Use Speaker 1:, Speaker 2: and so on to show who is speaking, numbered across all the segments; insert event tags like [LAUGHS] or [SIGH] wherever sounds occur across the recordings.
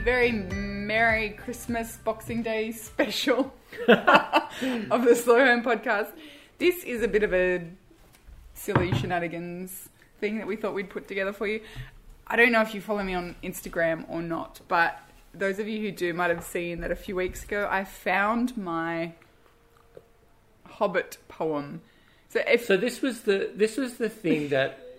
Speaker 1: very Merry Christmas Boxing Day special [LAUGHS] of the Slow Home podcast. This is a bit of a silly shenanigans thing that we thought we'd put together for you. I don't know if you follow me on Instagram or not, but those of you who do might have seen that a few weeks ago I found my Hobbit poem. So if
Speaker 2: So this was the this was the thing that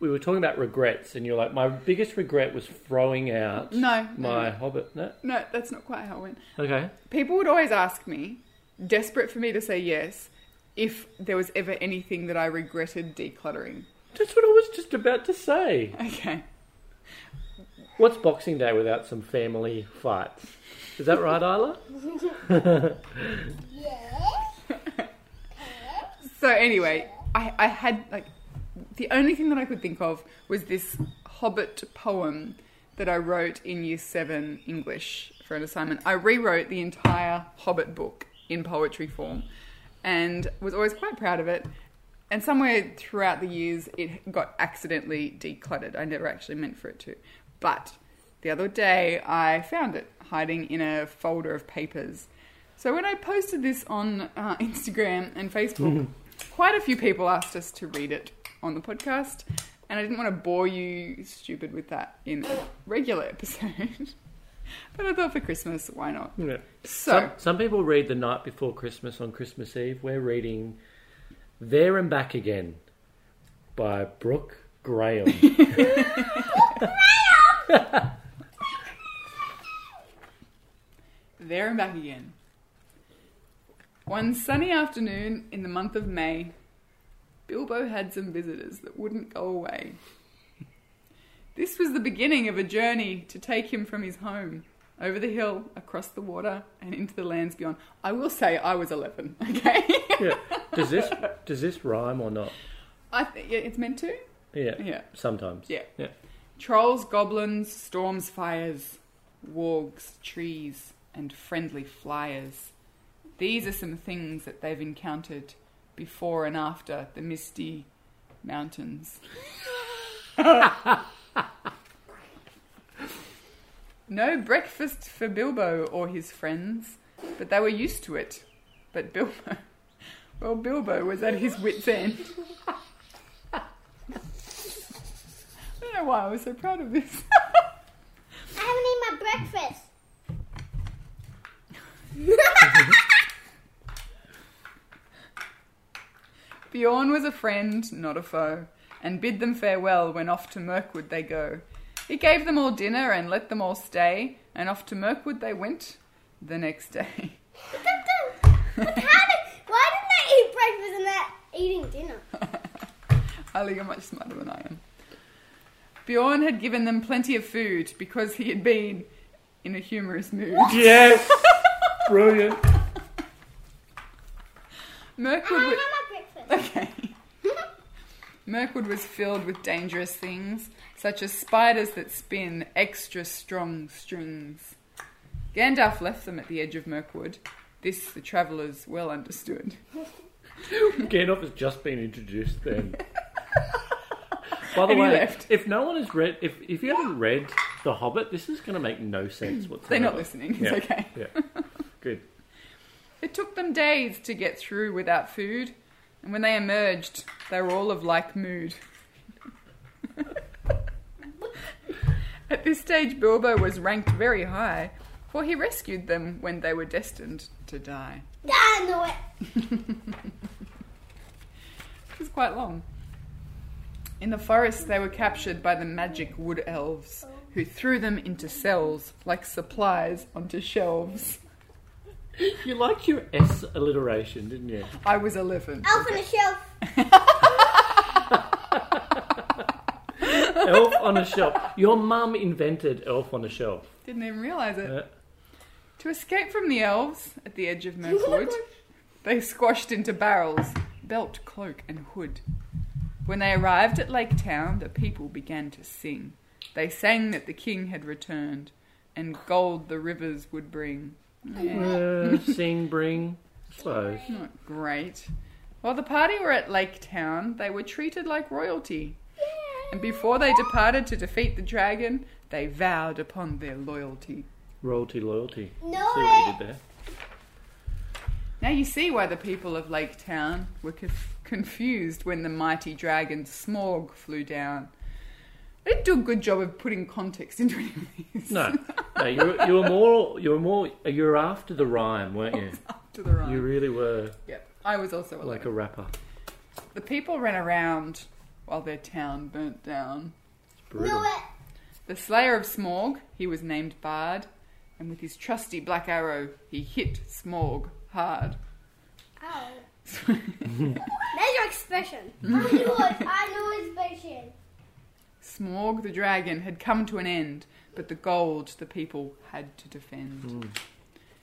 Speaker 2: we were talking about regrets, and you're like, my biggest regret was throwing out
Speaker 1: no,
Speaker 2: my
Speaker 1: no,
Speaker 2: Hobbit. No,
Speaker 1: no, that's not quite how it went.
Speaker 2: okay.
Speaker 1: People would always ask me, desperate for me to say yes, if there was ever anything that I regretted decluttering.
Speaker 2: That's what I was just about to say.
Speaker 1: Okay.
Speaker 2: What's Boxing Day without some family fights? Is that right, Isla? [LAUGHS] Yes. [LAUGHS]
Speaker 1: So anyway, I, I had like the only thing that I could think of was this Hobbit poem that I wrote in Year Seven English for an assignment. I rewrote the entire Hobbit book in poetry form, and was always quite proud of it. And somewhere throughout the years, it got accidentally decluttered. I never actually meant for it to, but the other day I found it hiding in a folder of papers. So when I posted this on uh, [LAUGHS] Instagram and Facebook, quite a few people asked us to read it on the podcast, and I didn't want to bore you stupid with that in a regular episode. [LAUGHS] but I thought for Christmas, why not?
Speaker 2: Yeah.
Speaker 1: So,
Speaker 2: Some, some people read the night before Christmas on Christmas Eve. We're reading There and Back Again by Brooke Graham. [LAUGHS]
Speaker 1: there and back again. One sunny afternoon in the month of May, Bilbo had some visitors that wouldn't go away. This was the beginning of a journey to take him from his home over the hill, across the water, and into the lands beyond. I will say I was 11, [LAUGHS] okay?
Speaker 2: yeah. Does this does this rhyme or not?
Speaker 1: I think yeah, it's meant to.
Speaker 2: Yeah.
Speaker 1: Yeah.
Speaker 2: Sometimes.
Speaker 1: Yeah.
Speaker 2: Yeah.
Speaker 1: Trolls, goblins, storms, fires, wargs, trees, and friendly flyers. These are some things that they've encountered before and after the misty mountains. [LAUGHS] no breakfast for Bilbo or his friends, but they were used to it. But Bilbo, [LAUGHS] well, Bilbo was at his wits' end. [LAUGHS] I don't know why I was so proud of this.
Speaker 3: I haven't eaten my breakfast.
Speaker 1: Beorn was a friend, not a foe, and bid them farewell when off to Mirkwood they go. He gave them all dinner and let them all stay, and off to Mirkwood they went the next day.
Speaker 3: but how did, why didn't they eat breakfast and they're eating dinner? [LAUGHS]
Speaker 1: Ali, you're much smarter than I am. Beorn had given them plenty of food because he had been in a humorous mood.
Speaker 2: Yes. Brilliant. [LAUGHS]
Speaker 1: Mirkwood okay. [LAUGHS] Mirkwood was filled with dangerous things, such as spiders that spin extra strong strings. Gandalf left them at the edge of Mirkwood. This the travellers well understood. [LAUGHS]
Speaker 2: Gandalf has just been introduced then. [LAUGHS] By the
Speaker 1: And he
Speaker 2: way,
Speaker 1: left.
Speaker 2: if no one has read, if if you haven't read The Hobbit, this is going to make no sense whatsoever.
Speaker 1: They're not listening, it's
Speaker 2: Yeah.
Speaker 1: okay.
Speaker 2: Yeah. Good.
Speaker 1: It took them days to get through without food, and when they emerged, they were all of like mood. [LAUGHS] At this stage, Bilbo was ranked very high, for he rescued them when they were destined to die.
Speaker 3: I know it.
Speaker 1: It was quite long. In the forest, they were captured by the magic wood elves, who threw them into cells like supplies onto shelves.
Speaker 2: You liked your S alliteration, didn't you?
Speaker 1: I was 11.
Speaker 3: Elf on a shelf. [LAUGHS]
Speaker 2: Elf on a shelf. Your mum invented Elf on a shelf.
Speaker 1: Didn't even realise it.
Speaker 2: Uh,
Speaker 1: To escape from the elves at the edge of [LAUGHS] Mirkwood, they squashed into barrels, belt, cloak, and hood. When they arrived at Lake Town, the people began to sing. They sang that the king had returned, and gold the rivers would bring. Yeah,
Speaker 2: uh, [LAUGHS] sing, bring, I suppose.
Speaker 1: not great. While the party were at Lake Town, they were treated like royalty. And before they departed to defeat the dragon, they vowed upon their loyalty.
Speaker 2: Royalty loyalty.
Speaker 3: No
Speaker 2: See what you did there.
Speaker 1: Now you see why the people of Lake Town were conf- confused when the mighty dragon Smaug flew down. I didn't do a good job of putting context into any of these.
Speaker 2: No, [LAUGHS] no, you were, you were more, you were more, you were after the rhyme, weren't you?
Speaker 1: Up to the right.
Speaker 2: You really were
Speaker 1: Yep. I was also
Speaker 2: like a rapper.
Speaker 1: The people ran around while their town burnt down.
Speaker 2: It's brutal.
Speaker 3: No way.
Speaker 1: The slayer of Smaug, he was named Bard, and with his trusty black arrow, he hit Smaug hard.
Speaker 3: Ow. [LAUGHS] That's your expression. I know it.
Speaker 1: Smaug the dragon had come to an end, but the gold the people had to defend. Hmm.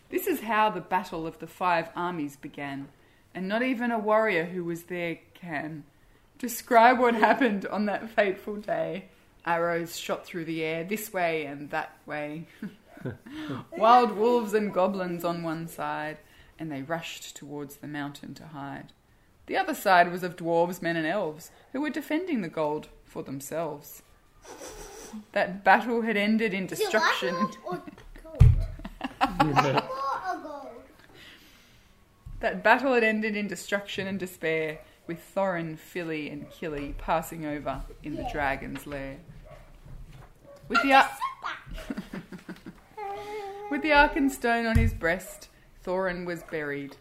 Speaker 1: This is how the battle of the five armies began, and not even a warrior who was there can describe what happened on that fateful day. Arrows shot through the air this way and that way. [LAUGHS] Wild wolves and goblins on one side, and they rushed towards the mountain to hide. The other side was of dwarves, men, and elves, who were defending the gold for themselves. That battle had ended in destruction.
Speaker 3: light or gold? Light [LAUGHS] or gold?
Speaker 1: That battle had ended in destruction and despair, with Thorin, Fili, and Kili passing over in the dragon's lair. With the, ar- [LAUGHS] with the Arkenstone on his breast, Thorin was buried.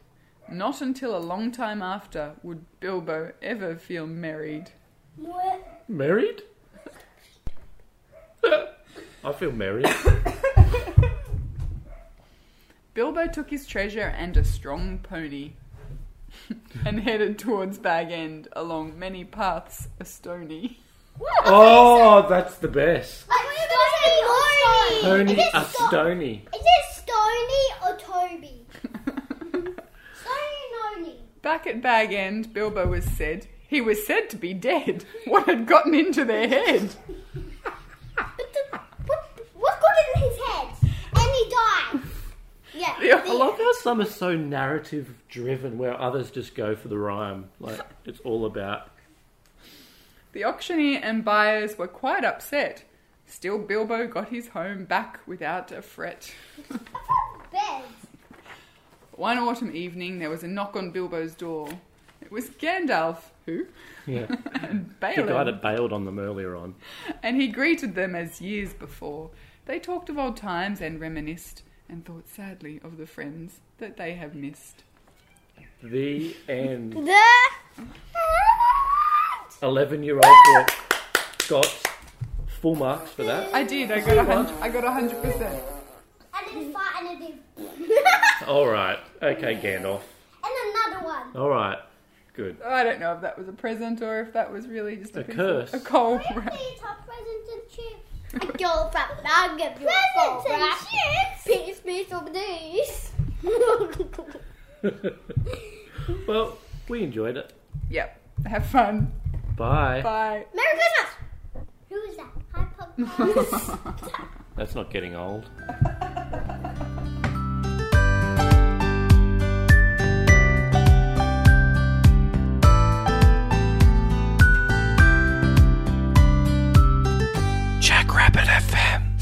Speaker 1: Not until a long time after would Bilbo ever feel married.
Speaker 3: What?
Speaker 2: Married? [LAUGHS] I feel married. [LAUGHS]
Speaker 1: Bilbo took his treasure and a strong pony [LAUGHS] and headed towards Bag End along many paths a stony.
Speaker 2: Oh, that's the best.
Speaker 3: Like stony.
Speaker 2: Tony
Speaker 3: Is it
Speaker 2: a
Speaker 3: sto-
Speaker 2: stony.
Speaker 3: Is it Stony or Toby? Stony Noni.
Speaker 1: Back at Bag End, Bilbo was said he was said to be dead. What had gotten into their head?
Speaker 3: But the, what, what got in his head? And he died. Yeah.
Speaker 1: Yeah,
Speaker 2: I love how some are so narrative driven, where others just go for the rhyme. Like it's all about.
Speaker 1: The auctioneer and buyers were quite upset. Still, Bilbo got his home back without a fret. One autumn evening, there was a knock on Bilbo's door. It was Gandalf, who?
Speaker 2: Yeah, [LAUGHS]
Speaker 1: And
Speaker 2: the guy that bailed on them earlier on.
Speaker 1: and he greeted them as years before. They talked of old times and reminisced, and thought sadly of the friends that they have missed.
Speaker 2: The end. [LAUGHS]
Speaker 3: The.
Speaker 2: Eleven-year-old boy got full marks for that.
Speaker 1: I did. I got a hundred. I got a hundred percent.
Speaker 3: I did fight and I did.
Speaker 2: All right. Okay, Gandalf.
Speaker 3: And another one.
Speaker 2: All right. Good.
Speaker 1: I don't know if that was a present or if that was really just a,
Speaker 2: A
Speaker 1: piece
Speaker 2: curse.
Speaker 1: Of, a coal.
Speaker 3: Please have presents and chips. I go back. I'll give you presents and chips. Piece, piece of this. [LAUGHS]
Speaker 2: Well, we enjoyed it.
Speaker 1: Yep. Have fun.
Speaker 2: Bye.
Speaker 1: Bye.
Speaker 3: Merry Christmas. Who is that? Hi, Pop. [LAUGHS]
Speaker 2: That's not getting old. [LAUGHS]